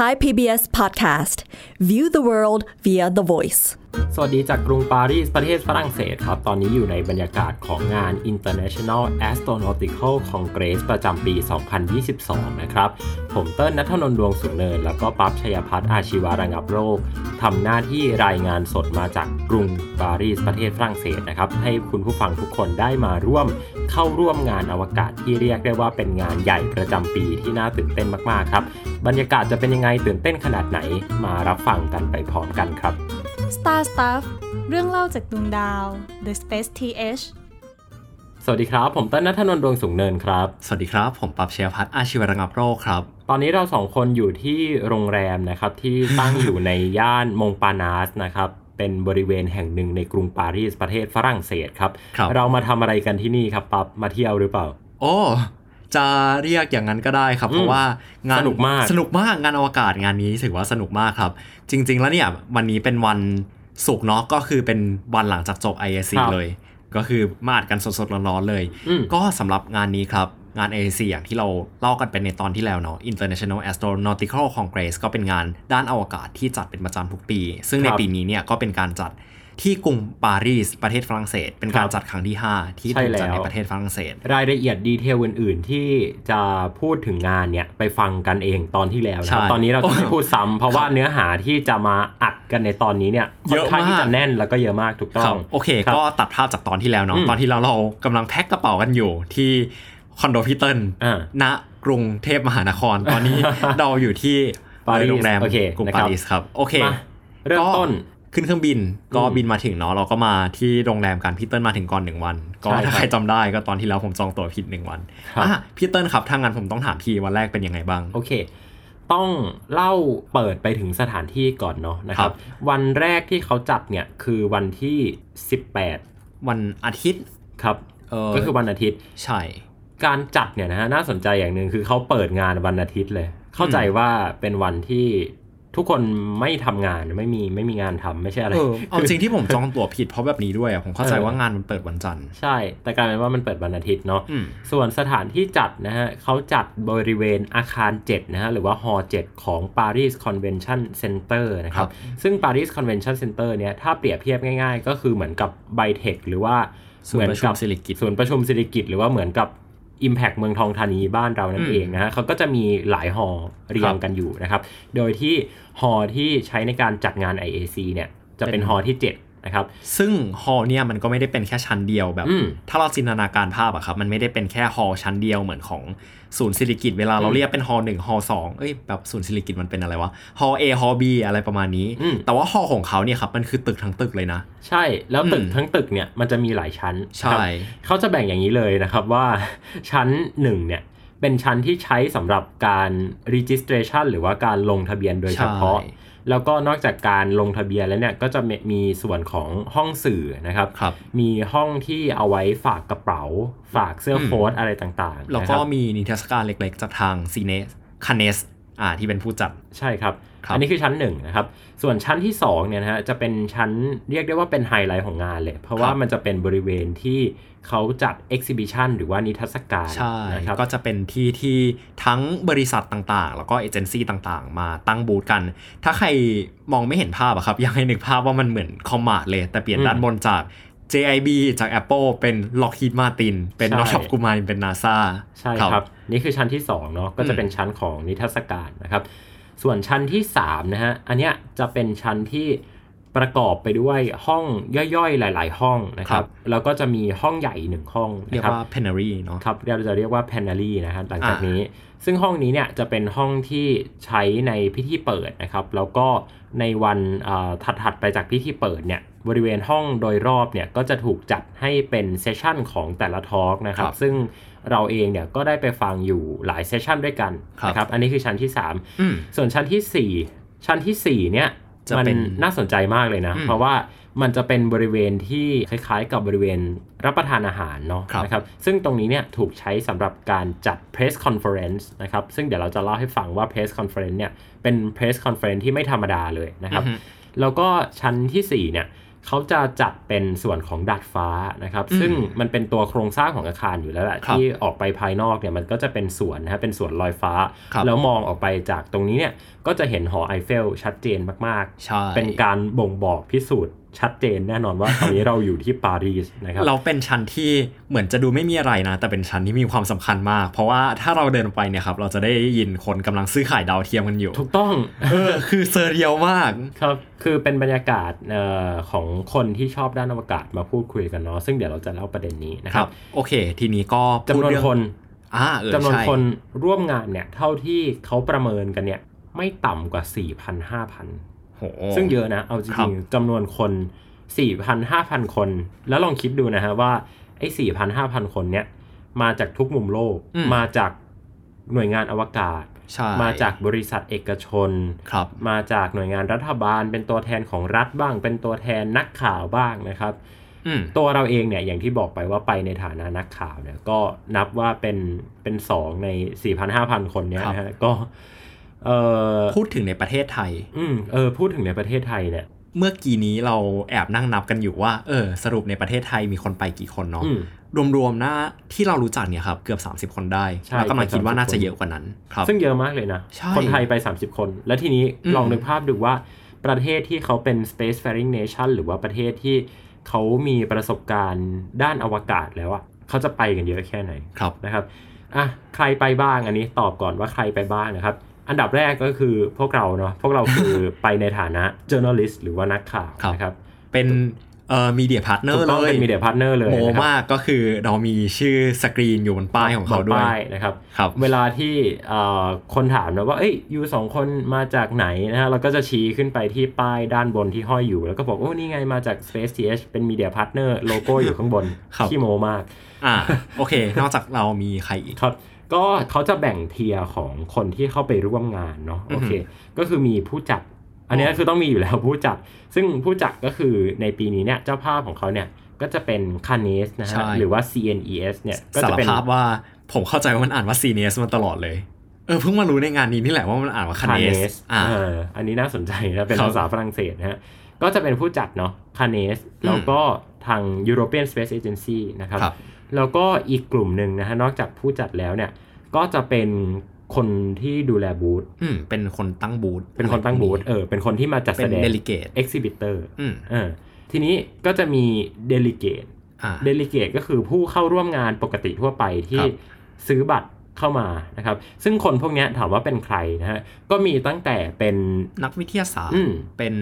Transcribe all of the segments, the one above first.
Thai PBS Podcast View the world via the voice สวัสดีจากกรุงปารีสประเทศฝรั่งเศสครับ ตอนนี้อยู่ในบรรยากาศของงาน International Astronautical Congress ประจำปี 2022 นะครับ ผมเติ้ลนัทนนท์ดวงสุนเนิน แล้วก็ปั๊บชัยพัฒน์อาชีวาระงับโรคทำหน้าที่รายงานสดมาจากกรุงปารีสประเทศฝรั่งเศสนะครับ ให้คุณผู้ฟังทุกคนได้มาร่วม เข้าร่วมงานอวกาศที่เรียกได้ว่าเป็นงานใหญ่ประจำปีที่น่าตื่นเต้นมากๆครับ บรรยากาศจะเป็นยังไงตื่นเต้นขนาดไหนมารับฟังกันไปพร้อมกันครับ Star Stuff เรื่องเล่าจากดวงดาว The Space TH สวัสดีครับ ผมเต้นนัทนนท์ดวงสูงเนินครับ สวัสดีครับ ผมปรับเชียพัฒน์อาชีวระงับโรคครับ ตอนนี้เราสองคนอยู่ที่โรงแรมนะครับที่ตั้งอยู่ในย่านมงปานาสนะครับ เป็นบริเวณแห่งหนึ่งในกรุงปารีสประเทศฝรั่งเศสครับครับเรามาทำอะไรกันที่นี่ครับปั๊บมาเที่ยวหรือเปล่า โอ้จะเรียกอย่างนั้นก็ได้ครับ เพราะว่างานสนุกมากสนุกมากงานอวกาศงานนี้ถือว่าสนุกมากครับ จริง ๆ แล้วเนี่ยวันนี้เป็นวันศุกร์เนาะก็คือเป็นวันหลังจากจบ IAC ครับเลย ก็คือมาอัดกันสดๆร้อนๆเลยอืมก็สำหรับงานนี้ครับ งาน IAC อย่างที่เราเล่ากันเป็นในตอนที่แล้วเนาะ International Astronautical Congress ก็เป็นงานด้านอวกาศที่จัดเป็นประจำทุกปี ซึ่งในครับปีนี้เนี่ยก็เป็นการจัดที่กรุงปารีสประเทศฝรั่งเศส เป็นการครับจัดครั้งที่ 5 ที่ใช่ถูกจัดแล้วในประเทศฝรั่งเศส รายละเอียด detail อื่น ๆ ที่จะพูดถึงงานเนี่ยไปฟังกันเองตอนที่แล้วนะครับใช่ตอนนี้เราจะไม่โอ้พูดซ้ำเพราะว่าเนื้อหาที่จะมาอัดกันในตอนนี้เนี่ยเยอะค่อนข้างที่มากจะแน่นแล้วก็เยอะมากถูกต้ครับโอเคครับก็ตัดภาพจากตอนที่แล้วเนาะอืมตอนที่แล้วเรากำลังแพ็คกระเป๋ากันอยู่ที่ คอนโดพี่เติ้ลอ่าณกรุงเทพมหานคร ตอนนี้เราอยู่ที่ปารีสโรงแรมโอเคกรุงนะครับปารีสครับ โอเคมาเริ่มต้นก็ขึ้นเครื่องบินก็อืมบินมาถึงเนาะเราก็มาที่โรงแรมกันพี่เติ้ลมาถึงก่อนหนึ่งวัน ก็ใช่ครับถ้าใครจำได้ก็ตอนที่แล้วผมจองตั๋วผิดหนึ่งวันครับอะพี่เติ้ลครับถ้างั้นผมต้องถามพี่วันแรกเป็นยังไงบ้างโอเค ต้องเล่าเปิดไปถึงสถานที่ก่อนเนาะนะคครัรับบวันแรกที่เขาจัดเนี่ยคือวันที่ 18 วันอาทิตย์ครับเออก็คือวันอาทิตย์ใช่ การจัดเนี่ยนะฮะน่าสนใจอย่างหนึ่งคือเขาเปิดงานวันอาทิตย์เลย เข้าใจว่าเป็นวันที่ทุกคนไม่ทำงานไม่มีไม่มีงานทำไม่ใช่อะไรเออเอาจริงที่ผมจองตั๋วผิดเพราะแบบนี้ด้วยอะผมเข้าใจเออว่างานมันเปิดวันจันทร์ใช่ แต่กลายเป็นว่ามันเปิดวันอาทิตย์เนาะอืมส่วนสถานที่จัดนะฮะเขาจัดบริเวณอาคาร 7 นะฮะหรือว่าฮอ7ของ Paris Convention Center นะครับ ซึ่ง Paris Convention Center เนี่ยถ้าเปรียบเทียบง่ายๆ ก็คือเหมือนกับไบเทคหรือว่าศูนย์ประชุมสิริกิติ์ศูนย์ประชุมสิริกิตหรือว่าเหมือนกับ Impact เมืองทองธานีบ้านเรานั่นอืมเองนะฮะเขาก็จะมีหลายฮอเรียงครับกันอยู่นะครับ โดยที่ฮอที่ใช้ในการจัดงาน IAC เนี่ยจะเป็นเป็นฮอที่ 7นะครับซึ่ง hall เนี่ยมันก็ไม่ได้เป็นแค่ชั้นเดียวแบบอืมถ้าเราจินตนาการภาพอะครับมันไม่ได้เป็นแค่ hall ชั้นเดียวเหมือนของ ศูนย์สิริกิติ์เวลาเราอืมเรียกเป็น hall หนึ่ง hall สองเอ้ยแบบศูนย์สิริกิติ์มันเป็นอะไรวะฮอลล์ A ฮอลล์ B อะไรประมาณนี้อืมแต่ว่า hall ของเขาเนี่ยครับมันคือตึกทั้งตึกเลยนะ ใช่แล้วตึกอืมทั้งตึกเนี่ยมันจะมีหลายชั้นใช่นะครับเขาจะแบ่งอย่างนี้เลยนะครับว่าชั้นหนึ่งเนี่ยเป็นชั้นที่ใช้สำหรับการ registration หรือว่าการลงทะเบียนโดยเฉพาะใช่ แล้วก็นอกจากการลงทะเบียนแล้วเนี่ยก็จะมีส่วนของห้องสื่อนะครับครับมีห้องที่เอาไว้ฝากกระเป๋า ฝากเสื้ออมโค้ทอะไรต่างๆ แล้วนะคก็รับมีนิทรรศการเล็กๆ จากทางซีเนสคาเนสอ่าที่เป็นผู้จัดใช่ครับครับ อันนี้คือชั้นหนึ่งนะครับ ส่วนชั้นที่2เนี่ยนะฮะจะเป็นชั้นเรียกได้ว่าเป็นไฮไลท์ของงานเลย เพราะว่ามันจะเป็นบริเวณที่เขาจัด exhibition หรือว่านิทรรศการใช่นะครับก็จะเป็นที่ที่ทั้งบริษัทต่างๆ แล้วก็เอเจนซี่ต่างๆ มาตั้งบูธกัน ถ้าใครมองไม่เห็นภาพอะครับอยากให้นึกภาพว่ามันเหมือนคอมมาดเลย แต่เปลี่ยนอืมด้านบนจาก JIB จาก Apple เป็น Lockheed Martin เป็นใช่ Northrop Grumman เป็น NASA ใช่ครับ นี่คือชั้นที่2เนาะก็จะเป็นชั้นของนิทรรศการนะครับ ส่วนชั้นที่3นะฮะ อันเนี้ยจะเป็นชั้นที่ ประกอบไปด้วยห้องย่อยๆ หลาย ๆ ห้องนะครัครับบแล้วก็จะมีห้องใหญ่หนึ่งห้องเรียกนะครับว่า Plenary เนาะครับเราจะเรียกว่า p a n e l y นะฮะหลังจากอ่านี้นี้ ซึ่งห้องนี้เนี่ยจะเป็นห้องที่ใช้ในพิธีเปิดนะครับ แล้วก็ในวันอ่าถัดๆไปจากพิธีเปิดเนี่ยบริเวณห้องโดยรอบเนี่ยก็จะถูกจัดให้เป็นเซสชันของแต่ละทอล์กนะครับครับซึ่งเราเองเนี่ยก็ได้ไปฟังอยู่หลายเซสชันด้วยกันครับนะครับ อันนี้คือชั้นที่อืม3ส่วนชั้นทีสี่4 ชั้นทีสี่4เนี่ยจะ มันเป็นน่าสนใจมากเลยนะอืมเพราะว่ามันจะเป็นบริเวณที่คล้ายๆ กับบริเวณรับประทานอาหารเนาะครับนะครับซึ่งตรงนี้เนี่ยถูกใช้สำหรับการจัด press conference นะครับซึ่งเดี๋ยวเราจะเล่าให้ฟังว่า press conference เนี่ยเป็น press conference ที่ไม่ธรรมดาเลยนะครับอือฮึแล้วก็ชั้นทีสี่4เนี่ย เขาจะจัดเป็นส่วนของดาดฟ้านะครับ ซึ่งมันเป็นตัวโครงสร้างของอาคารอยู่แล้วแหละครับที่ออกไปภายนอกเนี่ยมันก็จะเป็นสวนนะฮะเป็นสวนลอยฟ้าครับแล้วมองออกไปจากตรงนี้เนี่ยก็จะเห็นหอไอเฟลชัดเจนมากใช่ๆเป็นการบ่งบอกพิสูจน์ ชัดเจนแน่นอนว่าตอนนี้เราอยู่ที่ปารีสนะครับเราเป็นชั้นที่เหมือนจะดูไม่มีอะไรนะ แต่เป็นชั้นที่มีความสำคัญมาก เพราะว่าถ้าเราเดินไปเนี่ยครับเราจะได้ยินคนกำลังซื้อขายดาวเทียมกันอยู่ ถูกต้องเออคือ surreal มากครับคือเป็นบรรยากาศเอ่อของคนที่ชอบด้านอวกาศมาพูดคุยกันเนาะซึ่งเดี๋ยวเราจะเล่าประเด็นนี้นะคครัรับบโอเค ทีนี้ก็จำนวนพูดเรื่องคนอ่าเออจำนวนใช่คนร่วมงานเนี่ยเท่าที่เขาประเมินกันเนี่ยไม่ต่ำกว่า4,000 5,000โห ซึ่งเยอะนะ เอาจครัริบงๆจำนวนคน4,000 5,000คน แล้วลองคิดดูนะฮะว่าไอ้4,000 5,000คนเนี่ยมาจากทุกมุมโลกอืมมาจากหน่วยงานอวกาศใช่มาจากบริษัทเอกชนครับมาจากหน่วยงานรัฐบาล เป็นตัวแทนของรัฐบ้าง เป็นตัวแทนนักข่าวบ้างนะครับอืมตัวเราเองเนี่ยอย่างที่บอกไปว่าไปในฐานะนักข่าวเนี่ยก็นับว่าเป็นเป็นสองใน4,000-5,000คนเนี้ยนะฮะก็เออ พูดถึงในประเทศไทยอืมเออพูดถึงในประเทศไทยเนี่ยเมื่อกี้นี้เราแอบนั่งนับกันอยู่ว่าเออสรุปในประเทศไทยมีคนไปกี่คนเนาะอืมรวมๆนะที่เรารู้จักเนี่ยครับเกือบ 30 คนได้ใช่แล้วก็มาคิดว่าเกือบ30น่าจะเยอะกว่านั้นครับ ซึ่งเยอะมากเลยนะใช่คนไทยไป 30 คน แล้วทีนี้อืมลองนึกภาพดูว่าประเทศที่เขาเป็น space faring nation หรือว่าประเทศที่เขามีประสบการณ์ด้านอวกาศแล้วอะเขาจะไปกันเยอะแค่ไหนครับนะครับอะใครไปบ้างอันนี้ตอบก่อนว่าใครไปบ้างนะครับ อันดับแรกก็คือพวกเราเนาะพวกเราคือไปในฐานะ journalist หรือว่านักข่าวครับนะครับ เป็นเอ่อ media partner เลยถูกต้องเป็น media partner เลยโมนะครับมากก็คือเรามีชื่อสกรีนอยู่บนป้ายของเขาด้วยบนป้ายนะครับครับเวลาที่เอ่อคนถามนะว่าเอ้ย you สองคนมาจากไหนนะฮะเราก็จะชี้ขึ้นไปที่ป้ายด้านบนที่ห้อยอยู่ แล้วก็บอกโอ้นี่ไงมาจาก Space TH เป็น media partner โลโก้อยู่ข้างบนครับขี้โม้มากอ่าโอเค นอกจากเรามีใครอีกครับ ก็เขาจะแบ่ง tier ของคนที่เข้าไปร่วมงานเนาะโอเค ก็คือมีผู้จัด อันนี้คือต้องมีอยู่แล้วผู้จัด ซึ่งผู้จัดก็คือในปีนี้เนี่ยเจ้าภาพของเขาเนี่ยก็จะเป็น c a n e s นะใช่ฮะหรือว่า CNES เนี่ยก็สาจะรเป็นภาพว่าผมเข้าใจว่ามันอ่านว่าซีเนสมาตลอดเลยเออเพิ่งมารู้ในงานนี้นี่แหละว่ามันอ่านว่าคาเนส Canes อ่าเอออันนี้น่าสนใจนะเป็นครับภาษาฝรั่งเศสนะฮะก็จะเป็นผู้จัดเนาะ c a n e s แล้วก็ทาง European Space Agency นะครับครับ แล้วก็อีกกลุ่มหนึ่งนะฮะนอกจากผู้จัดแล้วเนี่ยก็จะเป็นคนที่ดูแลบูธอืมเป็นคนตั้งบูธเป็นคนตั้งบูธเออเป็นคนที่มาจัดเป็แสนดงเดลิเกต exhibitor อืมเออทีนี้ก็จะมี delegate อ่า delegate ก็คือผู้เข้าร่วมงานปกติทั่วไปที่ครับซื้อบัตรเข้ามานะครับ ซึ่งคนพวกเนี้ยถามว่าเป็นใครนะฮะ ก็มีตั้งแต่เป็นนักวิทยาศาสตอืร์มเป็น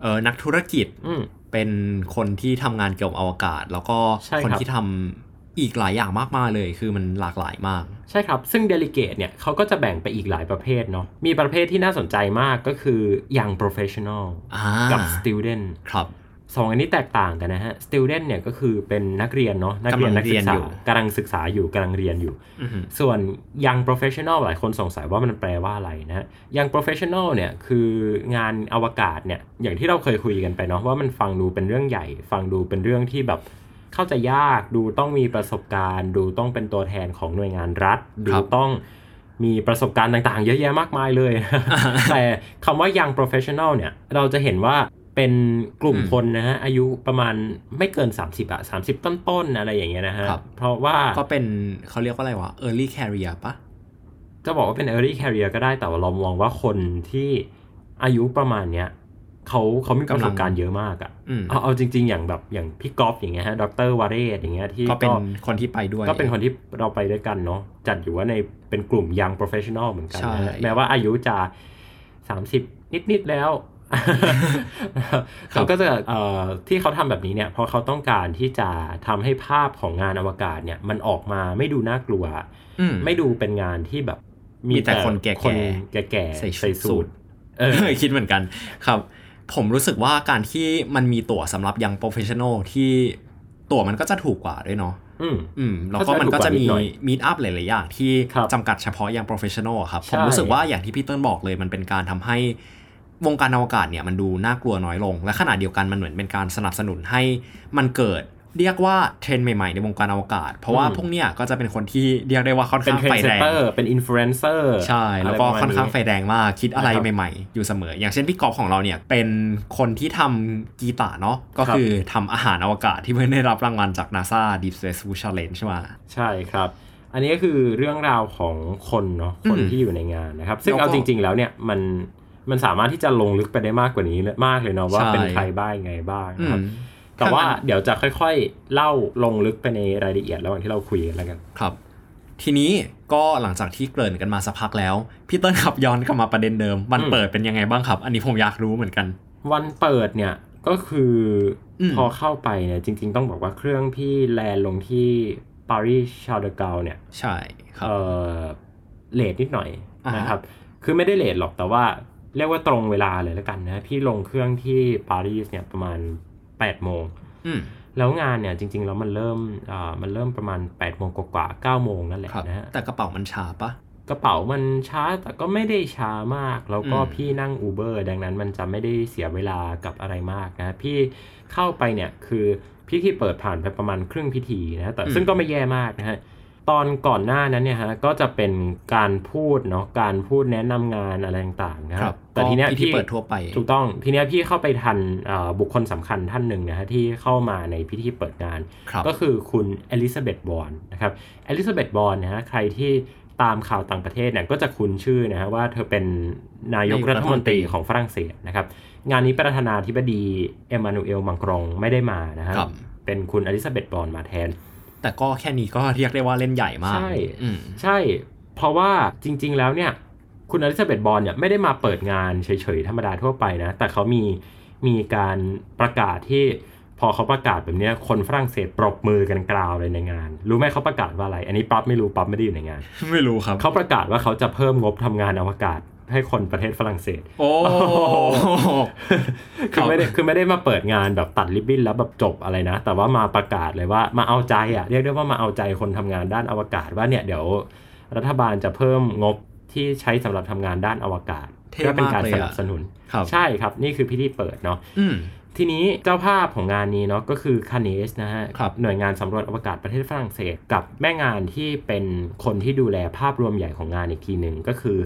เอ่อนักธุรกิจอืมเป็นคนที่ทำงานเกี่ยวกับอวกาศ แล้วก็ใช่ครับคนที่ทำ อีกหลายอย่างมากมายเลย คือมันหลากหลายมาก ใช่ครับ ซึ่ง delegate เนี่ยเขาก็จะแบ่งไปอีกหลายประเภทเนาะมีประเภทที่น่าสนใจมากก็คือ young professional อ่ากับ student ครับสองอันนี้แตกต่างกันนะฮะ student เนี่ยก็คือเป็นนักเรียนเนาะนักเรียนกำลังนักศึกเรียนษาอยู่กำลังศึกษาอยู่กำลังเรียนอยู่อือหือส่วน young professional หลายคนสงสัยว่ามันแปลว่าอะไรนะฮะ young professional เนี่ยคืองานอวกาศเนี่ยอย่างที่เราเคยคุยกันไปเนาะว่ามันฟังดูเป็นเรื่องใหญ่ ฟังดูเป็นเรื่องที่แบบ เข้าใจยากดูต้องมีประสบการณ์ ดูต้องเป็นตัวแทนของหน่วยงานรัฐ ดูต้องมีประสบการณ์ต่างๆ เยอะแยะมากมายเลย แต่คำว่า young professional เนี่ย เราจะเห็นว่าเป็นกลุ่มคนนะฮะ อายุประมาณไม่เกิน 30อะ30 ต้นๆอะไรอย่างเงี้ยนะฮะครับเพราะว่าก็เป็นเขาเรียกว่าอะไรวะ early career ปะจะบอกว่าเป็น early career ก็ได้แต่ว่าเรามองว่าคนที่อายุประมาณเนี้ย เขาเขามีประสบการณ์เยอะมากอะอืมเอาเอาจริง ๆ อย่างแบบอย่างพี่ก๊อฟอย่างเงี้ยฮะดรวาเรศอย่างเงี้ยที่ก็เป็นคนที่ไปด้วย ก็เป็นคนที่เราไปด้วยกันเนาะจัดอยู่ว่าในเป็นกลุ่ม young professional เหมือนกันนะฮะใช่แม้ว่าอายุจะ30นิด ๆ แล้วเขาก็จะเอ่อที่เขาทำแบบนี้เนี่ยเพราะเขาต้องการที่จะทำให้ภาพของงานอวกาศเนี่ย มันออกมาไม่ดูน่ากลัวอืมไม่ดูเป็นงานที่แบบมีแต่คนแก่ๆคนแก่ๆใส่ใส่สูทเออคิดเหมือนกัน ครับ ผมรู้สึกว่าการที่มันมีตั๋วสำหรับ young professional ที่ตั๋วมันก็จะถูกกว่าด้วยเนาะอืมอืมแล้วก็มันก็จะมีก็จะถูกกว่านิดหน่อยมีดอัพหลายๆอย่างที่ครับจำกัดเฉพาะ young professional ครับใช่ผมรู้สึกว่าอย่างที่พี่เติ้ลบอกเลยมันเป็นการทำให้วงการอวกาศเนี่ยมันดูน่ากลัวน้อยลง และขณะเดียวกันมันเหมือนเป็นการสนับสนุนให้มันเกิด เรียกว่าเทรนด์ใหม่ๆในวงการอวกาศ เพราะว่าอืมพวกเนี้ยก็จะเป็นคนที่เรียกได้ว่าค่อนข้างเทรนไฟแรงเป็น trendsetter เป็นอินฟลูเอนเซอร์ใช่ แล้วก็ค่อนข้างไฟแรงมากคิดอะไรนะครับใหม่ๆ อยู่เสมอ อย่างเช่นพี่กอล์ฟของเราเนี่ยเป็นคนที่ทำกีตาร์เนาะก็ครับคือทำอาหารอวกาศที่เพิ่งได้รับรางวัลจาก NASA Deep Space Food Challenge ใช่ไหมใช่ครับอันนี้ก็คือเรื่องราวของคนเนาะคนอืมที่อยู่ในงานนะครับ ซึ่งแล้วก็เอาจริง ๆ แล้วเนี่ยมันมันสามารถที่จะลงลึกไปได้มากกว่านี้เลยมากเลยเนาะว่าใช่เป็นใครบ้างยังไงบ้างอืนะครับม แต่ว่าถ้างั้นเดี๋ยวจะค่อยๆ เล่าลงลึกไปในรายละเอียดระหว่างที่เราคุยกันแล้วกัน ครับ ทีนี้ก็หลังจากที่เกริ่นกันมาสักพักแล้วพี่เติ้ลขับย้อนกลับมาประเด็นเดิม วันอืมเปิดเป็นยังไงบ้างครับ อันนี้ผมอยากรู้เหมือนกัน วันเปิดเนี่ยก็คืออมพอเข้าไปเนี่ยจริง ๆ ต้องบอกว่าเครื่องพี่แลนด์ลงที่ปารีสชาร์ดเกาเนี่ย ใช่ครับเออเลทนิดหน่อยอ่าฮะนะครับ คือไม่ได้เลทหรอกแต่ว่าเรียกว่าตรงเวลาเลยแล้วกันนะ พี่ลงเครื่องที่ปารีสเนี่ยประมาณ 8โมงอืมแล้วงานเนี่ยจริง ๆ แล้วมันเริ่มอ่ามันเริ่มประมาณ8โมงกว่าๆ9โมงนั่นแหละครับนะฮะแต่กระเป๋ามันช้าปะกระเป๋ามันช้าแต่ก็ไม่ได้ช้ามาก แล้วก็อืมพี่นั่งอูเบอร์ดังนั้นมันจะไม่ได้เสียเวลากับอะไรมากนะ พี่เข้าไปเนี่ยคือพิธีเปิดผ่านไปประมาณครึ่งพิธีนะแต่ซึ่งก็ไม่แย่มากนะฮะ ตอนก่อนหน้านั้นเนี่ยฮะก็จะเป็นการพูดเนาะการพูดแนะนำงานอะไรต่างๆนะฮะครับ แต่ทีเนี้ยก็พิธีเปิดทั่วไป ถูกต้องทีเนี้ยพี่เข้าไปทันเอ่อบุคคลสำคัญท่านหนึ่งนะฮะที่เข้ามาในพิธีเปิดงานครับก็คือคุณเอลิซาเบธบอร์นนะครับเอลิซาเบธบอร์นนะฮะใครที่ตามข่าวต่างประเทศเนี่ยก็จะคุ้นชื่อนะฮะว่าเธอเป็นนายกนายกรัฐมนตรีรัฐมนตรีของฝรั่งเศสนะครับ งานนี้ประธานาธิบดีเอมมานูเอลมาครงไม่ได้มานะฮะครับเป็นคุณเอลิซาเบธบอร์นมาแทน แต่ก็แค่นี้ก็เรียกได้ว่าเล่นใหญ่มาก ใช่อืมใช่ เพราะว่าจริง ๆ แล้วเนี่ยคุณเอลิซาเบธบอร์นเนี่ยไม่ได้มาเปิดงานเฉยๆ ธรรมดาทั่วไปนะ แต่เขามีมีการประกาศที่พอเขาประกาศแบบเนี้ยคนฝรั่งเศสปรบมือกันกล่าวเลยในงาน รู้ไหมเขาประกาศว่าอะไร อันนี้ปั๊บไม่รู้ปั๊บไม่ได้อยู่ในงาน ไม่รู้ครับ เขาประกาศว่าเขาจะเพิ่มงบทำงานอวกาศ ให้คนประเทศฝรั่งเศส โอ้คือไม่ได้คือไม่ได้มาเปิดงานแบบตัดริบบิ้นแล้วแบบจบอะไรนะ แต่ว่ามาประกาศเลยว่ามาเอาใจอะเรียกได้ว่ามาเอาใจคนทำงานด้านอวกาศว่าเนี่ยเดี๋ยวรัฐบาลจะเพิ่มงบที่ใช้สำหรับทำงานด้านอวกาศเท่เพื่อเป็นมากการเลยสอะนับสนุนครับใช่ครับ นี่คือพิธีเปิดเนาะอืมทีนี้เจ้าภาพของงานนี้เนาะก็คือคาเนสนะฮะครับหน่วยงานสำรวจอวกาศประเทศฝรั่งเศส กับแม่งานที่เป็นคนที่ดูแลภาพรวมใหญ่ของงานอีกทีหนึ่งก็คือ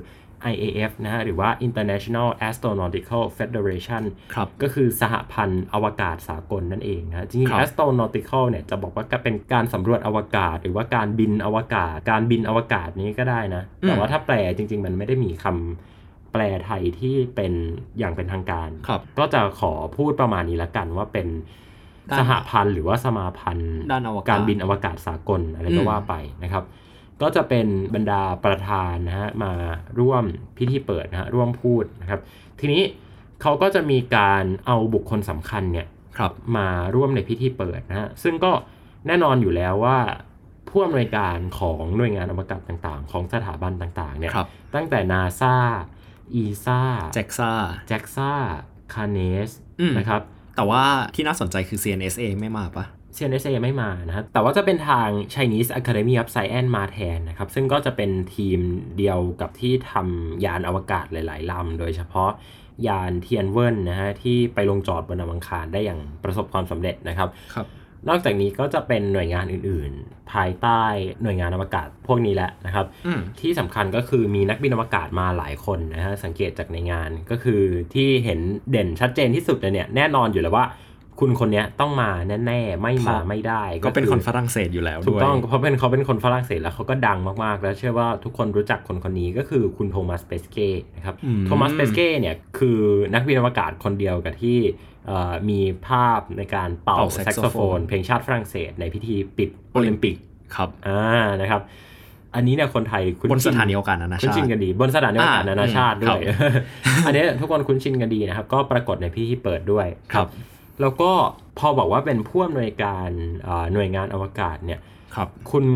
IAF นะฮะหรือว่า International Astronautical Federation ครับก็คือสหพันธ์อวกาศสากลนั่นเองนะฮะจริงครับๆ astronautical เนี่ยจะบอกว่าก็เป็นการสำรวจอวกาศ หรือว่าการบินอวกาศ การบินอวกาศนี้ก็ได้นะ แต่ว่าถ้าแปลจริง ๆ มันไม่ได้มีคำแปลไทยที่เป็นอย่างเป็นทางการครับก็จะขอพูดประมาณนี้ละกันว่าเป็นด้านสหพันธ์หรือว่าสมาพันธ์ด้านอวกาศการบินอวกาศสากลอะไรก็อืมว่าไปนะครับ ก็จะเป็นบรรดาประธานนะฮะมาร่วมพิธีเปิดนะฮะร่วมพูดนะครับ ทีนี้เขาก็จะมีการเอาบุคคลสำคัญเนี่ยครับมาร่วมในพิธีเปิดนะฮะซึ่งก็แน่นอนอยู่แล้วว่าผู้อำนวยการของหน่วยงานอวกาศต่างๆ ของสถาบันต่างๆเนี่ยครับตั้งแต่นาซาอีซาแจ็กซ่าแจ็กซ่าคาเนสอืมนะครับแต่ว่าที่น่าสนใจคือ CNSA ไม่มาปะ CNSA ไม่มานะฮะแต่ว่าจะเป็นทาง Chinese Academy of Science มาแทนนะครับ ซึ่งก็จะเป็นทีมเดียวกับที่ทำยานอวกาศหลาย ๆลำโดยเฉพาะยานเทียนเวินนะฮะที่ไปลงจอดบนอวคารได้อย่างประสบความสำเร็จนะครับครับนอกจากนี้ก็จะเป็นหน่วยงานอื่น ๆ ภายใต้หน่วยงานอวกาศพวกนี้แหละนะครับอืมที่สำคัญก็คือมีนักบินอวกาศมาหลายคนนะฮะสังเกตจากในงานก็คือที่เห็นเด่นชัดเจนที่สุดเลยเนี่ยแน่นอนอยู่แล้วว่า คุณคนเนี้ยต้องมาแน่ๆ ไม่มาเพราะไม่ได้ ก็เป็นอคนฝรั่งเศสอยู่แล้วถูกด้วยต้องเพราะเป็นเขาเป็นคนฝรั่งเศสแล้วเขาก็ดังมากๆ แล้วเชื่อว่าทุกคนรู้จักคนคนนี้ก็คือคุณโทมัสเปสเก้นะครับอืมโทมัสเปสเก้เนี่ยคือนักบินอวกาศคนเดียวกับที่เอ่อมีภาพในการเป่าเป่าแซแซกกโซโซโฟโฟนนเพลงชาติฝรั่งเศสในพิธีปิดโอลิมปิกครับอ่านะครับอันนี้เนี่ยคนไทยคุ้นชินบนสถานีอวกาศนานาชาติคุ้นชินกันดี บนสถานีอวกาศอ่านานาชาติด้วยครับอันนี้ทุกคนคุ้นชินกันดีนะครับ ก็ปรากฏในพิธีเปิดด้วยครับ แล้วก็พอบอกว่าเป็นผู้อำนวยการเอ่อหน่วยงานอวกาศเนี่ยครับคุณ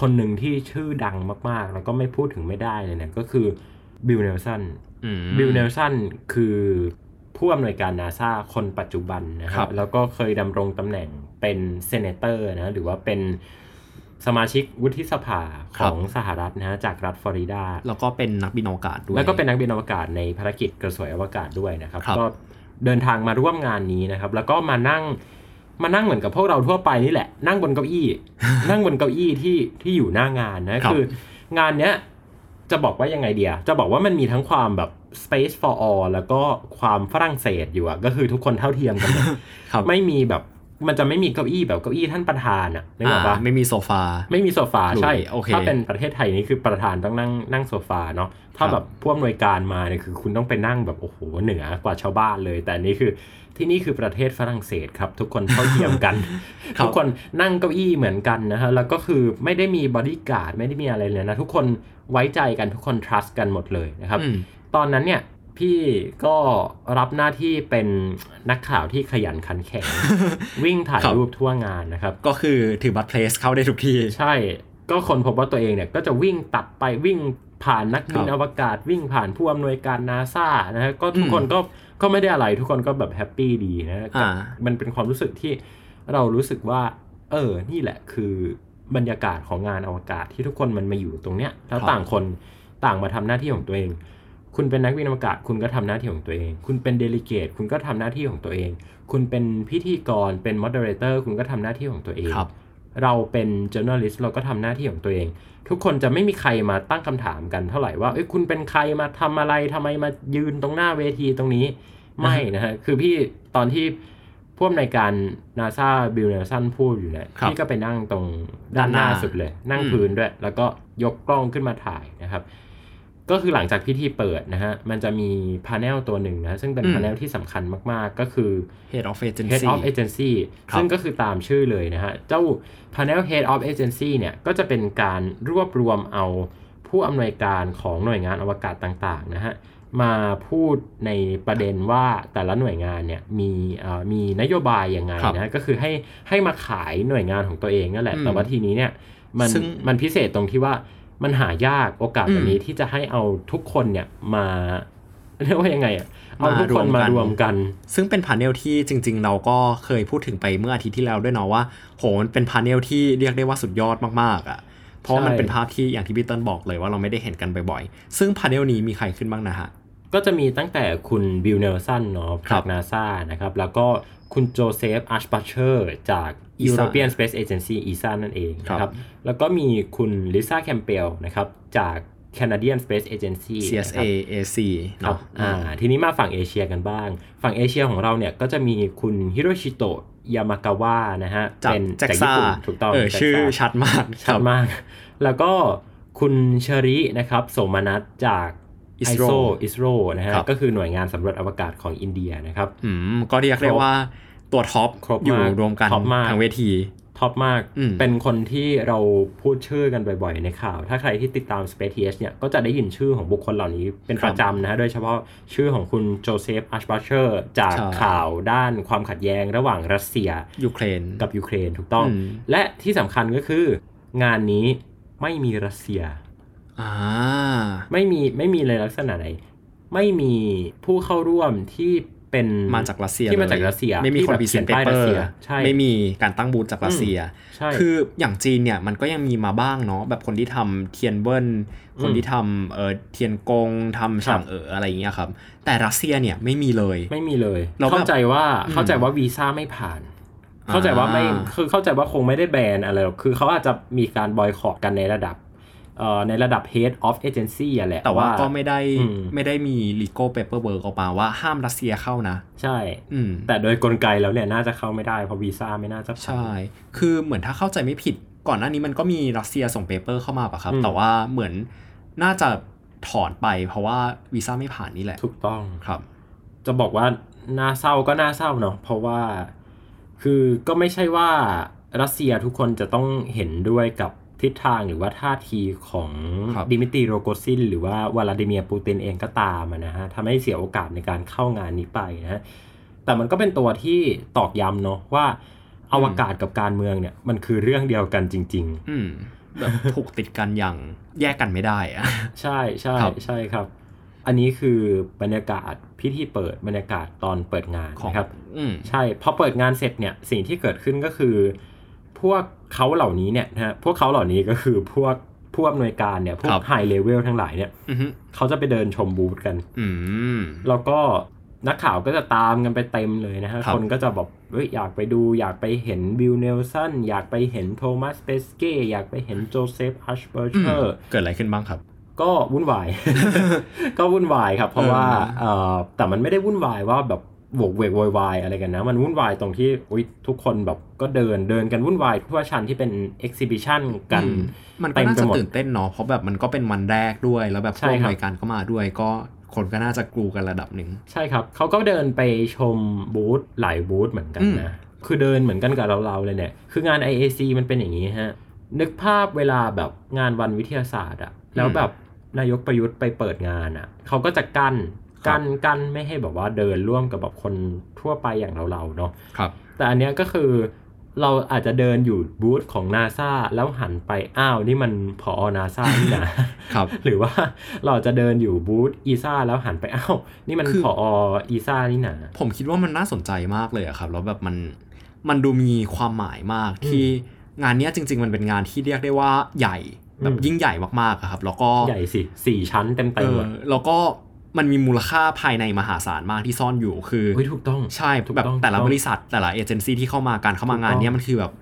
คนหนึ่งที่ชื่อดังมาก ๆ แล้วก็ไม่พูดถึงไม่ได้เลยเนี่ยก็คือบิลเนลสันอืมบิลเนลสันคือผู้อำนวยการนาซาคนปัจจุบันนะคครัรับบแล้วก็เคยดำรงตำแหน่งเป็น senator นะหรือว่าเป็นสมาชิกวุฒิสภาของสหรัฐนะฮะจากรัฐฟลอริดา แล้วก็เป็นนักบินอวกาศด้วย แล้วก็เป็นนักบินอวกาศในภารกิจกระสวยอวกาศด้วยนะครับครับก็ เดินทางมาร่วมงานนี้นะครับ แล้วก็มานั่งมานั่งเหมือนกับพวกเราทั่วไปนี่แหละ นั่งบนเก้าอี้ นั่งบนเก้าอี้ที่ที่อยู่หน้างานนะครับคืองานเนี้ยจะบอกว่ายังไงเดียจะบอกว่ามันมีทั้งความแบบ space for all แล้วก็ความฝรั่งเศสอยู่อะก็คือทุกคนเท่าเทียมกันหมดครับไม่มีแบบ มันจะไม่มีเก้าอี้แบบเก้าอี้ท่านประธานอะนึกออกปะอ่าไม่มีโซฟา ไม่มีโซฟาหลุยใช่โอเคถ้าเป็นประเทศไทยนี่คือประธานต้องนั่งนั่งโซฟาเนาะถ้าครับแบบผู้อำนวยการมาเนี่ยคือคุณต้องไปนั่งแบบโอ้โหเหนือกว่าชาวบ้านเลย แต่อันนี้คือที่นี่คือประเทศฝรั่งเศสครับ ทุกคนเท่าเทียมกันครับทุกคนนั่งเก้าอี้เหมือนกันนะฮะแล้วก็คือไม่ได้มีบอดี้การ์ดไม่ได้มีอะไรเลยนะทุกคนไว้ใจกันทุกคน trust กันหมดเลยนะครับอืมตอนนั้นเนี่ย พี่ก็รับหน้าที่เป็นนักข่าวที่ขยันขันแข็ง วิ่งถ่ายครับรูปทั่วงานนะครับ ก็คือถือบัตรเพลสเข้าได้ทุกที่ ใช่ ก็คนพบว่าตัวเองเนี่ย ก็จะวิ่งตัดไปวิ่งผ่านนักบินครับอวกาศวิ่งผ่านผู้อำนวยการนาซานะฮะก็ทุกอืมคนก็ก็ไม่ได้อะไรทุกคนก็แบบแฮปปี้ดีนะอ่ามันเป็นความรู้สึกที่เรารู้สึกว่า เออ นี่แหละคือบรรยากาศของงานอวกาศที่ทุกคนมันมาอยู่ตรงเนี้ยแล้วต่างคนต่างมาทำหน้าที่ของตัวเอง คุณเป็นนักบินอวกาศคุณก็ทำหน้าที่ของตัวเอง คุณเป็นเดลิเกตคุณก็ทำหน้าที่ของตัวเอง คุณเป็นพิธีกรเป็นมอดเตอร์เรเตอร์คุณก็ทำหน้าที่ของตัวเองครับเราเป็น journalist เราก็ทำหน้าที่ของตัวเอง ทุกคนจะไม่มีใครมาตั้งคำถามกันเท่าไหร่ว่าเอ้ยคุณเป็นใครมาทำอะไรทำไมมายืนตรงหน้าเวทีตรงนี้ ไม่นะฮะ คือพี่ตอนที่ผู้อำนวยการนาซาบิลเนลสันพูดอยู่เนี่ยครับพี่ก็ไปนั่งตรงด้านหน้าด้านหน้าสุดเลย นั่งอืมพื้นด้วย แล้วก็ยกกล้องขึ้นมาถ่ายนะครับ ก็คือหลังจากพิธีเปิดนะฮะ มันจะมีพา n e l ตัวหนึ่งนะ ซึ่งเป็นพา n e l ที่สำคัญมาก ๆ ก็คือ Head of Agency Head of Agency ครับซึ่งก็คือตามชื่อเลยนะฮะ เจ้า Panel Head of Agency เนี่ย ก็จะเป็นการรวบรวมเอาผู้อำนวยการของหน่วยงานอวกาศต่าง ๆ นะฮะ มาพูดในประเด็นว่าแต่ละหน่วยงานเนี่ยมีเอ่อมีนโยบายยังไงครับนะ ก็คือให้ให้มาขายหน่วยงานของตัวเองนั่นแหละอืมแต่ว่าทีนี้เนี่ยมันซึ่งมันพิเศษตรงที่ว่า มันหายากโอกาสอืมแบบนี้ที่จะให้เอาทุกคนเนี่ยมาเรียกว่ายังไงอะเอาทุกคนมารวมกันมารวมกัน ซึ่งเป็น panel ที่จริง ๆ เราก็เคยพูดถึงไปเมื่ออาทิตย์ที่แล้วด้วยเนาะว่าโหมันเป็น panel ที่เรียกได้ว่าสุดยอดมากๆอะ่ะเพราะว่ามันใช่เป็นภาพที่อย่างที่พี่เติ้ลบอกเลยว่าเราไม่ได้เห็นกันบ่อยๆ ซึ่ง panel นี้มีใครขึ้นบ้างนะฮะก็จะมีตั้งแต่คุณบิลเนลสันเนาะครัจากนาซานะครับ แล้วก็ คุณโจเซฟอาร์ชบัชเชอร์จาก ESA European Space Agency ESA นั่นเองนะครับครับแล้วก็มีคุณลิซ่าแคมป์เบลนะครับจาก Canadian Space Agency นะ CSA ครับ AC ครับเนาะอ่าทีนี้มาฝั่งเอเชียกันบ้าง ฝั่งเอเชียของเราเนี่ยก็จะมีคุณฮิโรชิโตะยามากาวะนะฮะจากเป็น JAXA จากญี่ปุ่นถูกต้องเออ JAXA ชื่อชัดมาก ชัดมาก แล้วก็คุณเชอรินะครับโสมนัสจาก ISRO ISRO ISRO นะฮะครับก็คือหน่วยงานสำรวจอวกาศของอินเดียนะครับอืมก็เรียกได้ว่าตัวท็อปครบมากอยู่รวมกันท็อปมากทางเวทีท็อปมากอืมเป็นคนที่เราพูดชื่อกันบ่อยๆ ในข่าว ถ้าใครที่ติดตาม Space TH เนี่ย ก็จะได้ยินชื่อของบุคคลเหล่านี้เป็นประจำนะฮะ โดยเฉพาะชื่อของคุณโจเซฟ อัชบัชเชอร์ จากใช่ข่าวด้านความขัดแย้งระหว่างรัสเซีย ยูเครน กับยูเครนถูกต้องอืมและที่สำคัญก็คือ งานนี้ไม่มีรัสเซีย อ่าไม่มีไม่มีเลยลักษณะไหน ไม่มีผู้เข้าร่วมที่เป็นมาจากรัสเซียที่มาจากรัสเซีย ไม่มีที่คนแบบพรีเซนเขียนป้ายรัสเซียใช่ไม่มีการตั้งบูธจากรัสเซียใช่คืออย่างจีนเนี่ยมันก็ยังมีมาบ้างเนาะแบบคนที่ทำเทียนเวินคนที่ทำเออเทียนกงทำฉางเอ๋ออะไรอย่างเงี้ยครับ แต่รัสเซียเนี่ยไม่มีเลยไม่มีเลย เราแบบเข้าใจว่าอืมเข้าใจว่าวีซ่าไม่ผ่าน เข้าใจว่าไม่อ่าคือเข้าใจว่าคงไม่ได้แบนอะไรหรอกคือเขาอาจจะมีการบอยคอรกันในระดับเอ่อ ในระดับ head of agency อะแหละ แต่ว่าก็ไม่ได้อืมไม่ได้มี legal paperwork ออกมาว่าห้ามรัสเซียเข้านะ ใช่อืมแต่โดยกลไกแล้วเนี่ยน่าจะเข้าไม่ได้ เพราะวีซ่าไม่น่าจะผ่านใช่ คือเหมือนถ้าเข้าใจไม่ผิด ก่อนหน้านี้มันก็มีรัสเซียส่ง paper เข้ามาปะครับอืมแต่ว่าเหมือนน่าจะถอนไป เพราะว่าวีซ่าไม่ผ่านนี่แหละ ถูกต้องครับ จะบอกว่าน่าเศร้าก็น่าเศร้าเนาะเพราะว่าคือก็ไม่ใช่ว่ารัสเซียทุกคนจะต้องเห็นด้วยกับ ทิศทางหรือว่าท่าทีของครับดิมิตรีโรโกซิน หรือว่าวลาดิเมียร์ปูตินเองก็ตามอะนะฮะทำให้เสียโอกาสในการเข้างานนี้ไปนะฮะแต่มันก็เป็นตัวที่ตอกย้ำเนาะว่าอวกาศกับการเมืองเนี่ยมันคือเรื่องเดียวกันจริงอืมแบบผูกติดกันอย่างแยกกันไม่ได้อะๆใช่ใช่ครับใช่ครับ อันนี้คือบรรยากาศพิธีเปิดบรรยากาศตอนเปิดงานของนะครับอืมใช่พอเปิดงานเสร็จเนี่ยสิ่งที่เกิดขึ้นก็คือ พวก เขาเหล่านี้เนี่ยนะฮะพวกเขาเหล่านี้ก็คือพวกผู้อำนวยการเนี่ยพวครักบไฮเลเวลทั้งหลายเนี่ยอือฮึเขาจะไปเดินชมบูธกันอืมแล้วก็นักข่าวก็จะตามกันไปเต็มเลยนะฮะครับคนก็จะบอกเอ้ยอยากไปดูอยากไปเห็นบิลเนลสันอยากไปเห็นโทมัสเปสเก้อยากไปเห็นโจเซฟอัชเบอร์เชอร์เกิดอะไรขึ้นบ้างครับ ก็วุ่นวาย ก็วุ่นวายครับ เพราะว่าเอ่อแต่มันไม่ได้วุ่นวายว่าแบบ โวกเวกโวยวายอะไรกันนะ มันวุ่นวายตรงที่อุ๊ยทุกคนแบบก็เดินเดินกันวุ่นวายทั่วชั้นที่เป็น exhibition กันอืมมันก็เต็มน่าไปจะหมดตื่นเต้นเนาะเพราะแบบมันก็เป็นวันแรกด้วย แล้วแบบใช่ครับอำนวยการก็มาด้วยก็คนก็น่าจะกรูกันระดับหนึ่ง ใช่ครับ เขาก็เดินไปชมบูธหลายบูธเหมือนกันอืมนะ คือเดินเหมือนกันกับเราๆเลยเนี่ย คืองาน IAC มันเป็นอย่างนี้ฮะ นึกภาพเวลาแบบงานวันวิทยาศาสตร์อะแล้วแบบนายกประยุทธ์ไปเปิดงานอะเขาก็จะกั้น กั้นกั้นไม่ให้แบบว่าเดินร่วมกับแบบคนทั่วไปอย่างเราๆเนาะครับ แต่อันเนี้ยก็คือเราอาจจะเดินอยู่บูธของนาซาแล้วหันไปอ้าวนี่มันพอนาซานี่นะครับ หรือว่าเราจะเดินอยู่บูธอีซ่าแล้วหันไปอ้าวนี่มันคือพออีซ่านี่นะผมคิดว่ามันน่าสนใจมากเลยอะครับ แล้วแบบมันมันดูมีความหมายมากที่งานเนี้ยจริง ๆ มันเป็นงานที่เรียกได้ว่าใหญ่แบบอืมยิ่งใหญ่มากๆอะครับ แล้วก็ใหญ่สิสี่ชั้นเต็มเอเต็มอแล้วก็ มันมีมูลค่าภายในมหาศาลมากที่ซ่อนอยู่คือเฮ้ยถูกต้องใช่ถูกแบบต้องแต่ละถูกต้องบริษัทแต่ละเอเจนซี่ที่เข้ามาการเข้ามางานถูกต้องเนี้ยมันคือแบบ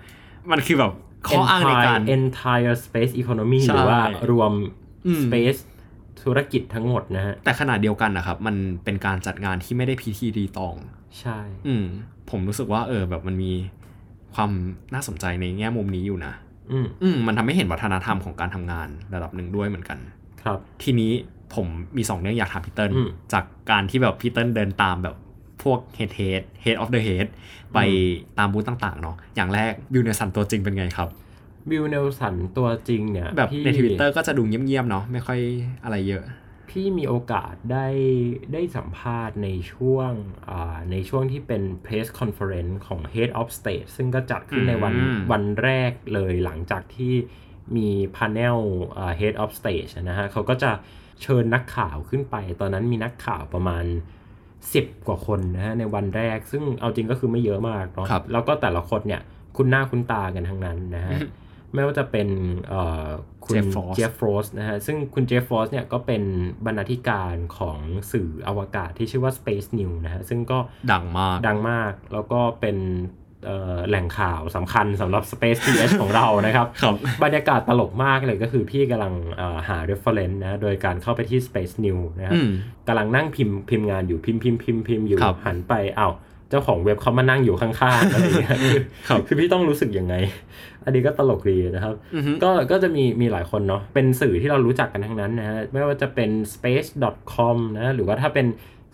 มันคือแบบข้ออ้างในการ Entire- entire space economy ใช่หรือว่ารวมอืม space ธุรกิจทั้งหมดนะฮะแต่ขนาดเดียวกันนะครับ มันเป็นการจัดงานที่ไม่ได้พิธีรีตอง ใช่ อืมผมรู้สึกว่า เออ แบบมันมีความน่าสนใจในแง่มุมนี้อยู่นะ อืมอืมมันทำให้เห็นวัฒนธรรมของการทำงานระดับหนึ่งด้วยเหมือนกัน ครับ ทีนี้ ผมมีสองเรื่องอยากถามพี่เติ้ลอืมจากการที่แบบพี่เติ้ลเดินตามแบบพวก head head head of the head ไปตามบูธต่างๆเนาะอย่างแรกบิลเนลสันตัวจริงเป็นไงครับบิลเนลสันตัวจริงเนี่ยแบบพี่ในทวิตเตอร์ก็จะดูเงียบๆเนาะไม่ค่อยอะไรเยอะ พี่มีโอกาสได้ได้สัมภาษณ์ในช่วงอ่าในช่วงที่เป็น press conference ของ Head of State ซึ่งก็จัดขึ้นในวันอืมวันแรกเลยหลังจากที่มี panel อ่า Head of State นะฮะเขาก็จะ เชิญนักข่าวขึ้นไป ตอนนั้นมีนักข่าวประมาณ10กว่าคนนะฮะในวันแรก ซึ่งเอาจริงก็คือไม่เยอะมากเนาะครับแล้วก็แต่ละคนเนี่ยคุณหน้าคุณตากันทั้งนั้นนะฮะไม่ว่าจะเป็นเอ่อคุณ Jeff Frost เจฟฟรอสนะฮะซึ่งคุณเจฟฟ์เฟาสต์เนี่ยก็เป็นบรรณาธิการของสื่ออวกาศที่ชื่อว่า Space News นะฮะซึ่งก็ดังมากดังมาก แล้วก็เป็นเอ่อ แหล่งข่าวสำคัญสำหรับ Space TH ของเรานะครับครับ บรรยากาศตลกมากเลยก็คือพี่กำลังเอ่อหา reference นะ โดยการเข้าไปที่ Space News นะฮะอืมกำลังนั่งพิมพ์พิมพ์งานอยู่พิมพ์พิมพ์พิมพ์พิมพ์อยู่ครับหันไปอ้าวเจ้าของเว็บเขามานั่งอยู่ข้างๆอะไรอย่างเงี้ยคือครับคือพี่ต้องรู้สึกยังไง อันนี้ก็ตลกดีนะครับอือฮึก็ก็จะมีมีหลายคนเนาะเป็นสื่อที่เรารู้จักกันทั้งนั้นนะฮะไม่ว่าจะเป็น space.com นะหรือว่าถ้าเป็น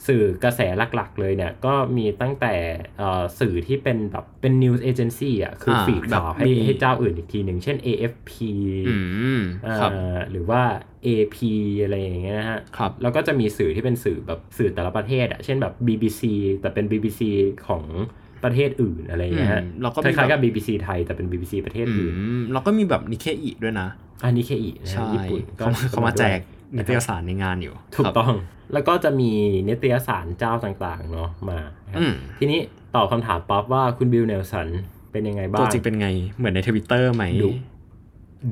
สื่อกระแสหลักๆ เลยเนี่ย ก็มีตั้งแต่เอ่อสื่อที่เป็นแบบเป็น news agency อะคืออาฟีดข่าวแบบให้มีให้เจ้าอื่นอีกทีหนึ่ง เช่น AFP อืมอ่าครับหรือว่า AP อะไรอย่างเงี้ยนะฮะครับแล้วก็จะมีสื่อที่เป็นสื่อแบบสื่อแต่ละประเทศอะเช่นแบบ BBC แต่เป็น BBC ของประเทศอื่นอะไรอย่างเงี้ยฮะอืมแล้วก็มีคล้ายๆกับแบบ BBC ไทยแต่เป็น BBC ประเทศอื่นอืมแล้วก็มีแบบนิเคอีด้วยนะอันนี้เคอีนะใช่ฮะญี่ปุ่นเขาเขามาแจก นิตยสารในงานอยู่ ถูกต้องครับ แล้วก็จะมีนิตยสารเจ้าต่างๆเนาะมานะครับอืมทีนี้ตอบคำถามป๊อปว่าคุณบิลเนลสันเป็นยังไงบ้างตัวจริงเป็นไงเหมือนในทวิตเตอร์ไหมดุ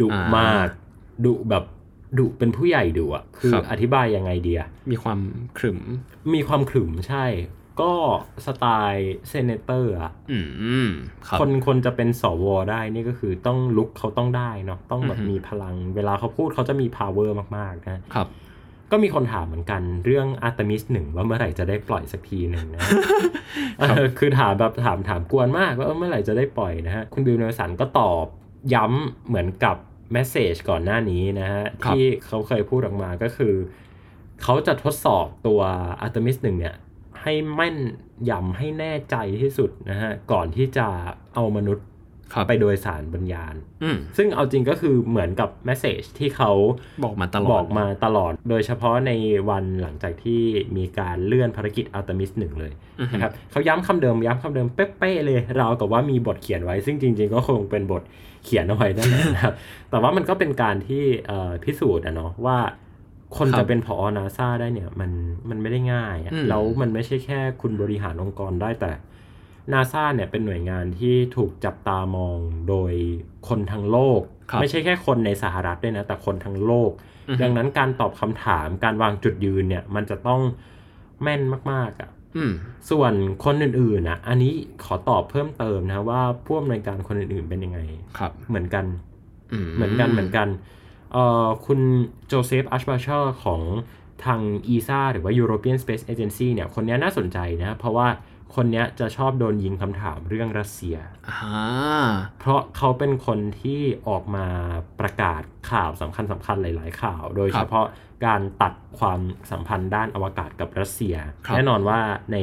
ดุอ่ามมากดุแบบดุเป็นผู้ใหญ่ดุอะคือครับอธิบายยังไงเดียมีความขรึม มีความขรึมใช่ ก็สไตล์ senator อะอืมครับคนคนจะเป็นสวได้นี่ก็คือต้องลุกเขาต้องได้เนาะต้องแบบอือฮึมีพลัง เวลาเขาพูดเขาจะมี power มากๆนะครับ ก็มีคนถามเหมือนกันเรื่องอาร์ตมิสหนึ่งว่าเมื่อไหร่จะได้ปล่อยสักทีหนึ่งนะเออคือถามแบบถามถามกวนมากว่าเออเมื่อไหร่จะได้ปล่อยนะฮะ คุณบิลเนลสันก็ตอบย้ำเหมือนกับ message ก่อนหน้านี้นะฮะครับที่เขาเคยพูดออกมาก็คือ เขาจะทดสอบตัวอาร์ตมิสหนึ่งเนี่ย ให้แม่นยำให้แน่ใจที่สุดนะฮะ ก่อนที่จะเอามนุษย์ครับไปโดยสารบนยานอืมซึ่งเอาจริงก็คือเหมือนกับ message ที่เขาบอกมาตลอดบอกมาตลอด โดยเฉพาะในวันหลังจากที่มีการเลื่อนภารกิจอัลตมิสหนึ่งเลยอือฮึนะครับเขาย้ำคำเดิมย้ำคำเดิมเป๊ะๆเลยราวกับว่ามีบทเขียนไว้ ซึ่งจริง ๆ ก็คงเป็นบทเขียนเอาไว้นั่นแหละนะครับ แต่ว่ามันก็เป็นการที่เอ่อพิสูจน์อะเนาะว่า คนครับจะเป็นผอนาซาได้เนี่ย มันมันไม่ได้ง่ายอะอืมแล้วมันไม่ใช่แค่คุณบริหารองค์กรได้แต่นาซาเนี่ยเป็นหน่วยงานที่ถูกจับตามองโดยคนทั้งโลกครับไม่ใช่แค่คนในสหรัฐด้วยนะ แต่คนทั้งโลกอือฮึดังนั้นการตอบคำถามการวางจุดยืนเนี่ย มันจะต้องแม่นมาก ๆอะ่ะอืมส่วนคนอื่นๆนะอันนี้ขอตอบเพิ่มเติมนะว่าผู้อำนวยการคนอื่นๆเป็นยังไง ครับ เหมือนกันอืมเหมือนกันเหมือนกัน เอ่อคุณโจเซฟอัชบาเชอร์ของทาง ESA หรือว่า European Space Agency เนี่ย คนเนี้ยน่าสนใจนะ เพราะว่าคนเนี้ยจะชอบโดนยิงคำถามเรื่องรัสเซียอ่าเพราะเขาเป็นคนที่ออกมาประกาศข่าวสำคัญสำคัญหลาย ๆ ข่าว โดยครัเฉบพาะการตัดความสัมพันธ์ด้านอวกาศกับรัสเซียครับแน่นอนว่าใน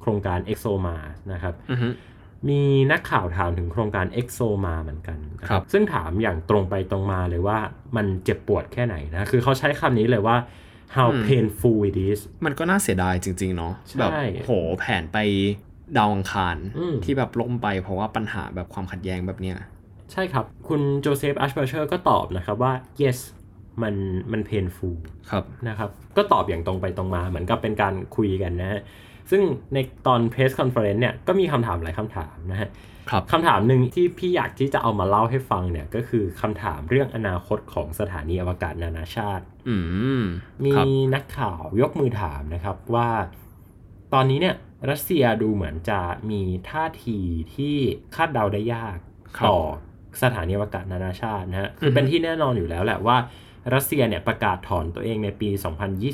โครงการ ExoMars นะครับอือฮึ มีนักข่าวถามถึงโครงการ ExoMar เหมือนกันนะคครัรับบซึ่งถามอย่างตรงไปตรงมาเลยว่ามันเจ็บปวดแค่ไหนนะ คือเขาใช้คำนี้เลยว่า how อืม painful it is มันก็น่าเสียดายจริง ๆ เนาะใช่แบบโหแผนไปดาวอังคารอืมที่แบบล่มไปเพราะว่าปัญหาแบบความขัดแย้งแบบเนี้ยใช่ครับ คุณโจเซฟอัชเบอร์เชอร์ก็ตอบนะครับว่า yes มันมัน painful ครับนะครับ ก็ตอบอย่างตรงไปตรงมาเหมือนกับเป็นการคุยกันนะฮะ ซึ่งในตอน press conference เนี่ยก็มีคำถามหลายคำถามนะฮะครับคำถามหนึ่งที่พี่อยากที่จะเอามาเล่าให้ฟังเนี่ยก็คือคำถามเรื่องอนาคตของสถานีอวกาศนานาชาติอืมมีครับนักข่าวยกมือถามนะครับว่า ตอนนี้เนี่ยรัสเซียดูเหมือนจะมีท่าทีที่คาดเดาได้ยากครับต่อสถานีอวกาศนานาชาตินะฮะคืออฮึเป็นที่แน่นอนอยู่แล้วแหละว่า รัสเซียเนี่ยประกาศถอนตัวเองในปี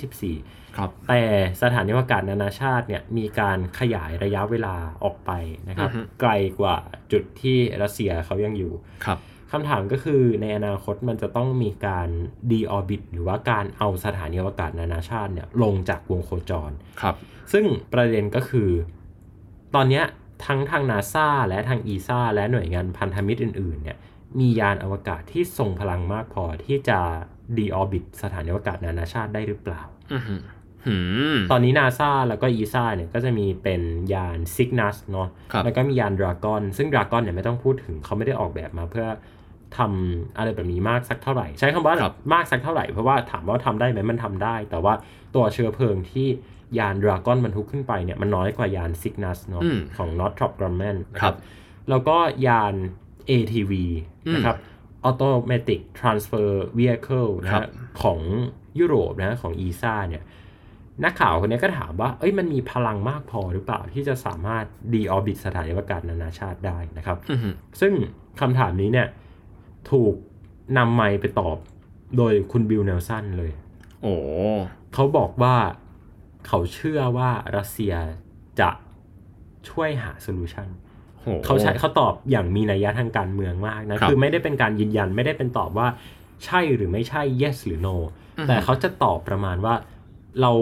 2024 ครับ แต่สถานีอวกาศนานาชาติเนี่ยมีการขยายระยะเวลาออกไปนะครับอือฮึไกลกว่าจุดที่รัสเซียเขายังอยู่ ครับคำถามก็คือในอนาคตมันจะต้องมีการ deorbit หรือว่าการเอาสถานีอวกาศนานาชาติเนี่ยลงจากวงโคจร ครับ ซึ่งประเด็นก็คือ ตอนเนี้ยทั้งทางนาซาและทาง ESA และหน่วยงานพันธมิตรอื่นๆเนี่ยมียานอวกาศที่ทรงพลังมากพอที่จะ deorbit สถานีอวกาศนานาชาติได้หรือเปล่าอือฮึหืมตอนนี้นาซาแล้วก็ ESA เนี่ยก็จะมีเป็นยาน Cygnus เนาะครับแล้วก็มียาน Dragon ซึ่ง Dragon เนี่ยไม่ต้องพูดถึงเขาไม่ได้ออกแบบมาเพื่อทำอะไรแบบนี้มากสักเท่าไหร่ ใช้คำว่าครับมากสักเท่าไหร่ เพราะว่าถามว่าทำได้ไหมมันทำได้ แต่ว่าตัวเชื้อเพลิงที่ยานดราก้อนบรรทุกขึ้นไปเนี่ยมันน้อยกว่ายานซิกนัสเนาะอืมของ Northrop Grumman ครับ แล้วก็ยาน ATV อืมนะครับ Automatic Transfer Vehicle นะครัฮะบของยุโรปนะของ ESA เนี่ยนักข่าวคนนี้ก็ถามว่า เอ้ย มันมีพลังมากพอหรือเปล่าที่จะสามารถdeorbit สถานีอวกาศนานาชาติได้นะครับอือฮึซึ่งคำถามนี้เนี่ย ถูกนำไมค์ไปตอบโดยคุณบิลเนลสันเลย โอ้เขาบอกว่าเขาเชื่อว่ารัสเซียจะช่วยหา solution โห เขาใช้เขาตอบอย่างมีนัยยะทางการเมืองมากนะครับคือไม่ได้เป็นการยืนยันไม่ได้เป็นตอบว่าใช่หรือไม่ใช่ yes หรือ no อือฮึแต่เขาจะตอบประมาณว่าเรา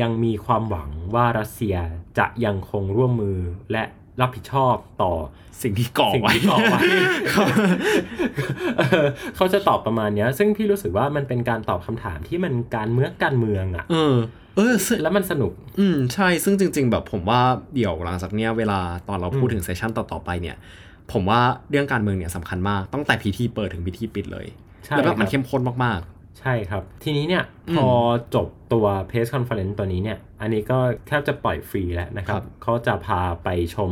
ยังมีความหวังว่ารัสเซียจะยังคงร่วมมือและรับผิดชอบต่อสิ่งที่ก่อสิ่งไว้ที่ก่อไว้เออเขาจะตอบประมาณเนี้ย ซึ่งพี่รู้สึกว่ามันเป็นการตอบคำถามที่มันการเมืองการเมืองอะ เออเออซึ่งแล้วมันสนุก อืมใช่ซึ่งจริง ๆ แบบผมว่าเดี๋ยวหลังจากเนี้ยเวลาตอนเราพูดอืมถึงเซสชันต่อๆไปเนี่ย ผมว่าเรื่องการเมืองเนี่ยสำคัญมากตั้งแต่พิธีเปิดถึงพิธีปิดเลยใช่แล้วแบบมันครับเข้มข้นมากใช่ครับ ทีนี้เนี่ยอืมพอจบตัว Press Conference ตัวนี้เนี่ย อันนี้ก็แทบจะปล่อยฟรีแล้วนะครับครับเขาจะพาไปชม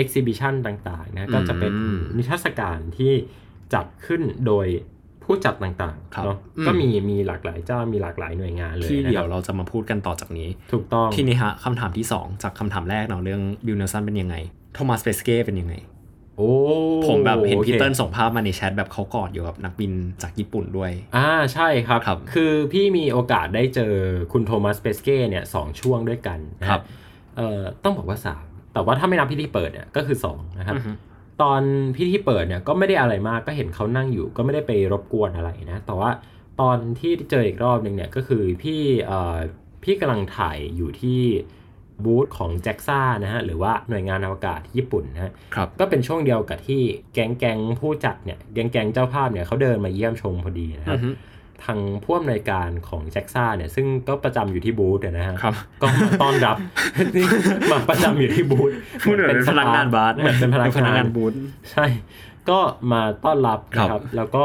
Exhibition ต่างๆนะก็จะเป็นอืมนิทรรศการที่จัดขึ้นโดย ผู้จัดต่างๆครับเนาะอืมก็มีมีหลากหลายเจ้ามีหลากหลายหน่วยงานเลยที่นะเดี๋ยวครับเราจะมาพูดกันต่อจากนี้ ถูกต้องทีนี้ฮะคำถามที่ 2 จากคำถามแรกเนาะเรื่องบิลเนลสันเป็นยังไงโทมัสเปสเก้เป็นยังไงโอ้ผมแบบเห็นโอคพี่เติ้ลส่งภาพมาในแชทแบบเขากอดอยู่กับนักบินจากญี่ปุ่นด้วย อ่าใช่ครับครับ คือพี่มีโอกาสได้เจอคุณโทมัสเปสเก้เนี่ยสองช่วงด้วยกันนะฮะครับเอ่อต้องบอกว่าสามแต่ว่าถ้าไม่นับพิธีเปิดเนี่ยก็คือสองนะครับอือฮึ ตอนพิธีเปิดเนี่ยก็ไม่ได้อะไรมากก็เห็นเขานั่งอยู่ก็ไม่ได้ไปรบกวนอะไรนะ แต่ว่าตอนที่เจออีกรอบหนึ่งเนี่ยก็คือพี่เอ่อพี่กำลังถ่ายอยู่ที่บูธของ j a x a นะฮะหรือว่าหน่วยงานอวกาศญี่ปุ่นนะฮะครับก็เป็นช่วงเดียวกับที่แก๊งแก๊งผู้จัดเนี่ยแก๊งแก๊งเจ้าภาพเนี่ยเขาเดินมาเยี่ยมชมพอดีนะคอืรับอฮึ ทางผู้อำนวยการของ j a x a เนี่ยซึ่งก็ประจำอยู่ที่บูธนะฮะครับก็มาต้อนรับนี่มาประจำอยู่ที่บูธพูดเหมือนเป็นพนักงานบาร์เหมือนเป็นพนักพนักงานงานบูธใช่ ก็มาต้อนรับครับนะครับ แล้วก็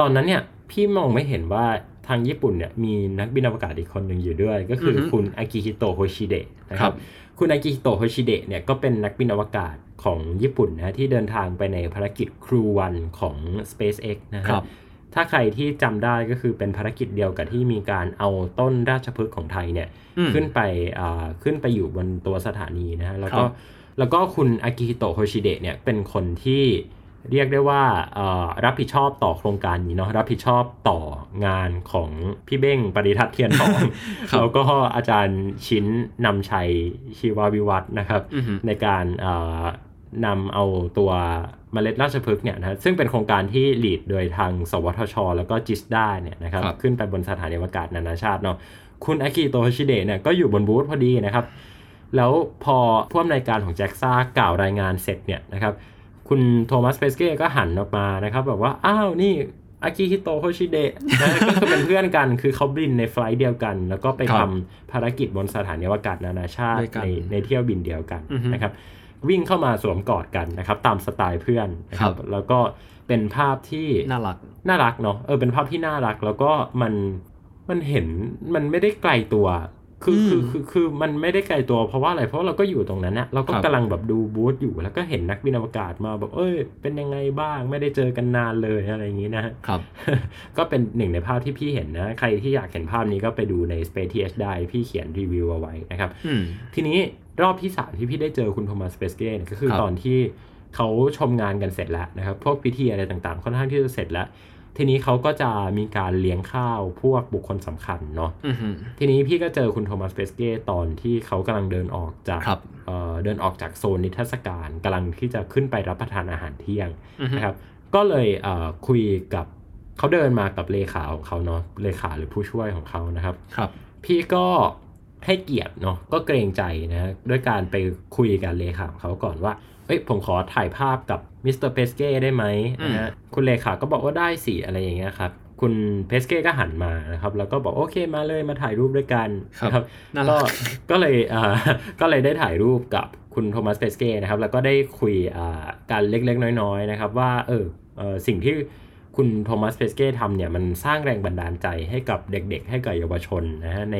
ตอนนั้นเนี่ยพี่มองไม่เห็นว่าทางญี่ปุ่นเนี่ยมีนักบินอวกาศอีกคนหนึ่งอยู่ด้วย ก็คืออือฮึคุณอากิฮิโตะโฮชิเดะนะครับครับคุณอากิฮิโตะโฮชิเดะเนี่ยก็เป็นนักบินอวกาศของญี่ปุ่นนะที่เดินทางไปในภารกิจ Crew One ของ SpaceX นะครับครัรับ ถ้าใครที่จำได้ก็คือเป็นภารกิจเดียวกับที่มีการเอาต้นราชพฤกษ์ของไทยเนี่ยอืมขึ้นไปอ่าขึ้นไปอยู่บนตัวสถานีนะฮะแล้วก็ครับแล้วก็คุณอากิฮิโตะโฮชิเดะเนี่ยเป็นคนที่เรียกได้ว่าเอ่อรับผิดชอบต่อโครงการนี้เนาะรับผิดชอบต่องานของพี่เบ้งปริทัศน์เทียนทองครับแล้วก็อาจารย์ชิ้นนำชัยชีววิวัฒน์นะครับอือฮึในการเอ่อ นำเอาตัวเมล็ดราชพฤกษ์เนี่ยนะซึ่งเป็นโครงการที่ลีดโดยทาง สวทช แล้วก็จิสด้าเนี่ยนะครับครับขึ้นไปบนสถานีอวกาศนานาชาติเนาะคุณอากิโตะโฮชิเดะเนี่ยก็อยู่บนบูธพอดีนะครับ แล้วพอผู้อำนวยการของแจ็กซ่ากล่าวรายงานเสร็จเนี่ยนะครับคุณโทมัสเปสเก้ก็หันออกมานะครับแบบว่าอ้าวนี่อากิฮิโตะโฮชิเดะนะก็คือเป็นเพื่อนกันคือเขาบินใน flight เดียวกัน แล้วก็ไปทำครับภารกิจบนสถานีอวกาศนานาชาติด้วยกันในในเที่ยวบินเดียวกันอือฮึนะครับ วิ่งเข้ามาสวมกอดกันนะครับ ตามสไตล์เพื่อนนะครับครับแล้วก็เป็นภาพที่น่ารักน่ารักเนาะเออเป็นภาพที่น่ารัก แล้วก็มันมันเห็นมันไม่ได้ไกลตัว คืออืมคือคือคือมันไม่ได้ไกลตัวเพราะว่าอะไรเพราะเราก็อยู่ตรงนั้นนะเราก็ครับกำลังแบบดูบูธอยู่แล้วก็เห็นนักบินอวกาศมาแบบเอ้ย เป็นยังไงบ้างไม่ได้เจอกันนานเลยอะไรอย่างนี้นะฮะครับ ก็เป็นหนึ่งในภาพที่พี่เห็นนะ ใครที่อยากเห็นภาพนี้ก็ไปดูใน Space TH ได้พี่เขียนรีวิวเอาไว้นะครับอืมทีนี้ รอบที่สามที่พี่ได้เจอคุณโทมัสเปสเก้เนี่ยก็คือครับตอนที่เขาชมงานกันเสร็จแล้วนะครับ พวกพิธีอะไรต่างๆ ค่อนข้างที่จะเสร็จแล้ว ทีนี้เขาก็จะมีการเลี้ยงข้าวพวกบุคคลสำคัญเนาะอือฮึทีนี้พี่ก็เจอคุณโทมัสเปสเก้ตอนที่เขากำลังเดินออกจากครับเอ่อเดินออกจากโซนนิทรรศการกำลังที่จะขึ้นไปรับประทานอาหารเที่ยงอือฮึนะครับ ก็เลยเอ่อคุยกับเขาเดินมากับเลขาของเขาเนาะเลขาหรือผู้ช่วยของเขานะครับ ครับ พี่ก็ ให้เกียรติเนาะก็เกรงใจนะด้วยการไปคุยกับเลขาของเขาก่อนว่าเอ้ยผมขอถ่ายภาพกับมิสเตอร์เพสเก้ได้ไหมอืมนะฮะคุณเลขาก็บอกว่าได้สิอะไรอย่างเงี้ยครับคุณเพสเก้ก็หันมานะครับแล้วก็บอกโอเคมาเลยมาถ่ายรูปด้วยกันนะครับน่าก็รักก็เลยอ่าก็เลยได้ถ่ายรูปกับคุณโทมัสเพสเก้นะครับแล้วก็ได้คุยอ่าการเล็กๆ น้อยๆนะครับว่าเออเออสิ่งที่ คุณโทมัสเพสเก้ทำเนี่ยมันสร้างแรงบันดาลใจให้กับเด็กๆ ให้กับเยาวชนนะฮะใน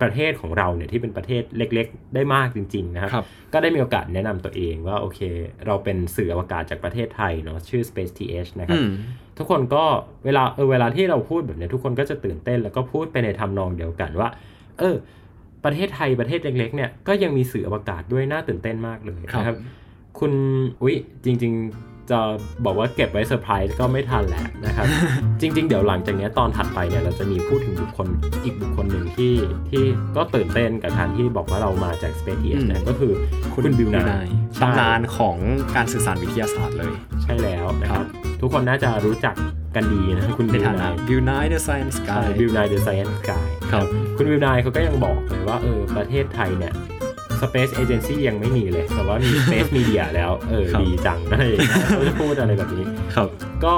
ประเทศของเราเนี่ยที่เป็นประเทศเล็กๆ ได้มากจริงๆนะครับครับก็ได้มีโอกาสแนะนำตัวเองว่าโอเค เราเป็นสื่ออวกาศจากประเทศไทยเนาะชื่อ Space TH นะครับอืมทุกคนก็เวลาเออเวลาที่เราพูดแบบเนี้ยทุกคนก็จะตื่นเต้นแล้วก็พูดไปในทำนองเดียวกันว่า เออ ประเทศไทยประเทศเล็กๆเนี่ยก็ยังมีสื่ออวกาศด้วยน่าตื่นเต้นมากเลยครับนะครับ คุณอุ๊ยจริง ๆ จะบอกว่าเก็บไว้เซอร์ไพรส์ก็ไม่ทันแหละนะครับ จริง ๆ เดี๋ยวหลังจากเนี้ยตอนถัดไปเนี่ยเราจะมีพูดถึงบุคคลอีกบุคคลหนึ่งที่ที่ก็ตื่นเต้นกับการที่บอกว่าเรามาจาก Space TH นะก็คือคุณบิวนายใช่ตำนานของการสื่อสารวิทยาศาสตร์เลย ใช่แล้วนะครับครับทุกคนน่าจะรู้จักกันดีนะคุณในบิวฐานะนาย Bill Nye the Science ใช่ Guy บิวนายเดอะไซเอนส์กายครับคุณบิวนายเขาก็ยังบอกเลยว่าเออประเทศไทยเนี่ย Space Agency ยังไม่มีเลย แต่ว่ามี Space Media แล้ว เออครับดีจังอะไรอย่างเงี้ยเขาจะพูดอะไรแบบนี้ ครับ ก็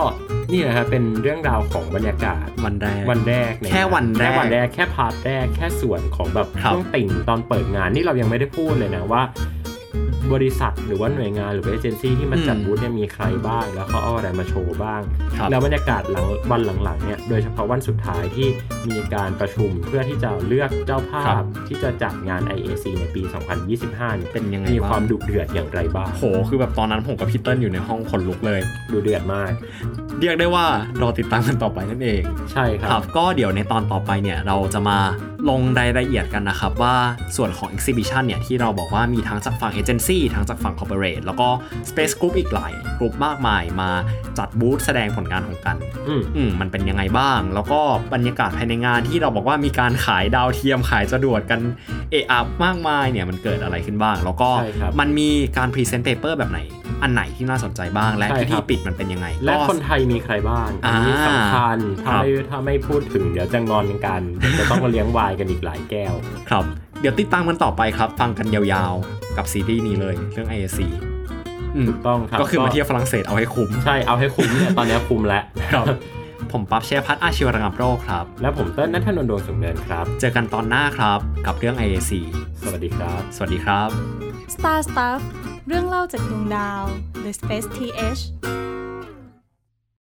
นี่แหละครับเป็นเรื่องราวของบรรยากาศวันแรกวันแรกในแค่วันแรกแค่วันแรกแค่ part แรกแค่ส่วนของแบบครับช่วงติ่งตอนเปิดงานนี่เรายังไม่ได้พูดเลยนะว่า บริษัทหรือว่าหน่วยงานหรือว่าเอเจนซี่ที่มาจัดอืมบูธเนี่ยมีใครบ้าง แล้วเขาเอาอะไรมาโชว์บ้างครับแล้วบรรยากาศหลังวันหลังๆเนี่ยโดยเฉพาะวันสุดท้ายที่มีการประชุมเพื่อที่จะเลือกเจ้าภาครัพบที่จะจัดงาน IAC ในปี 2025เนี่ยเป็นยังไงมีบ้างความดุเดือดอย่างไรบ้างโหคือแบบตอนนั้นผมกับพีเติ้ลอยู่ในห้องขนลุกเลย ดุเดือดมาก เรียกได้ว่ารอติดตามกันต่อไปนั่นเอง ใช่คครัรับบก็เดี๋ยวในตอนต่อไปเนี่ยเราจะมาลงรายละเอียดกันนะครับว่าส่วนของ Exhibition เนี่ยที่เราบอกว่ามีทั้งจากฝั่งเอเจนซี่ทั้งจากฝั่ง Corporate แล้วก็ Space Group อีกหลายกลุ่มมากมายมาจัดบูธแสดงผลงานของกัน อืมอืมมันเป็นยังไงบ้าง แล้วก็บรรยากาศภายในงานที่เราบอกว่ามีการขายดาวเทียมขายจรวดกันเอะอะมากมายเนี่ยมันเกิดอะไรขึ้นบ้าง แล้วก็ใช่ครับมันมีการ present paper แบบไหน อันไหนที่น่าสนใจบ้างและใช่พิธีครับปิดมันเป็นยังไงและก็คนไทยมีใครบ้างอันนี้อ่าสำคัญถ้าครับไม่ถ้าไม่พูดถึงเดี๋ยวจะงอนกันเดี๋ยวจะต้องมาเลี้ยงวายกันอีกหลายแก้ว ครับ เดี๋ยวติดตามกันต่อไปครับ ฟังกันยาวๆ กับซีรีส์นี้เลยเรื่อง IAC อืมถูกต้องครับ ก็คือมาเที่ยวฝรั่งเศสเอาให้คุ้ม ใช่เอาให้คุ้มเนี่ยตอนนี้คุ้มแล้วครับผมปั๊บเชฟพัฒน์อาชีวระงับโรคครับ และผมเต้นนัทนนท์ดวงสุงเนินครับ เจอกันตอนหน้าครับกับเรื่อง IAC สวัสดีครับ สวัสดีครับ Star Stuff เรื่องเล่าจากดวงดาว The Space TH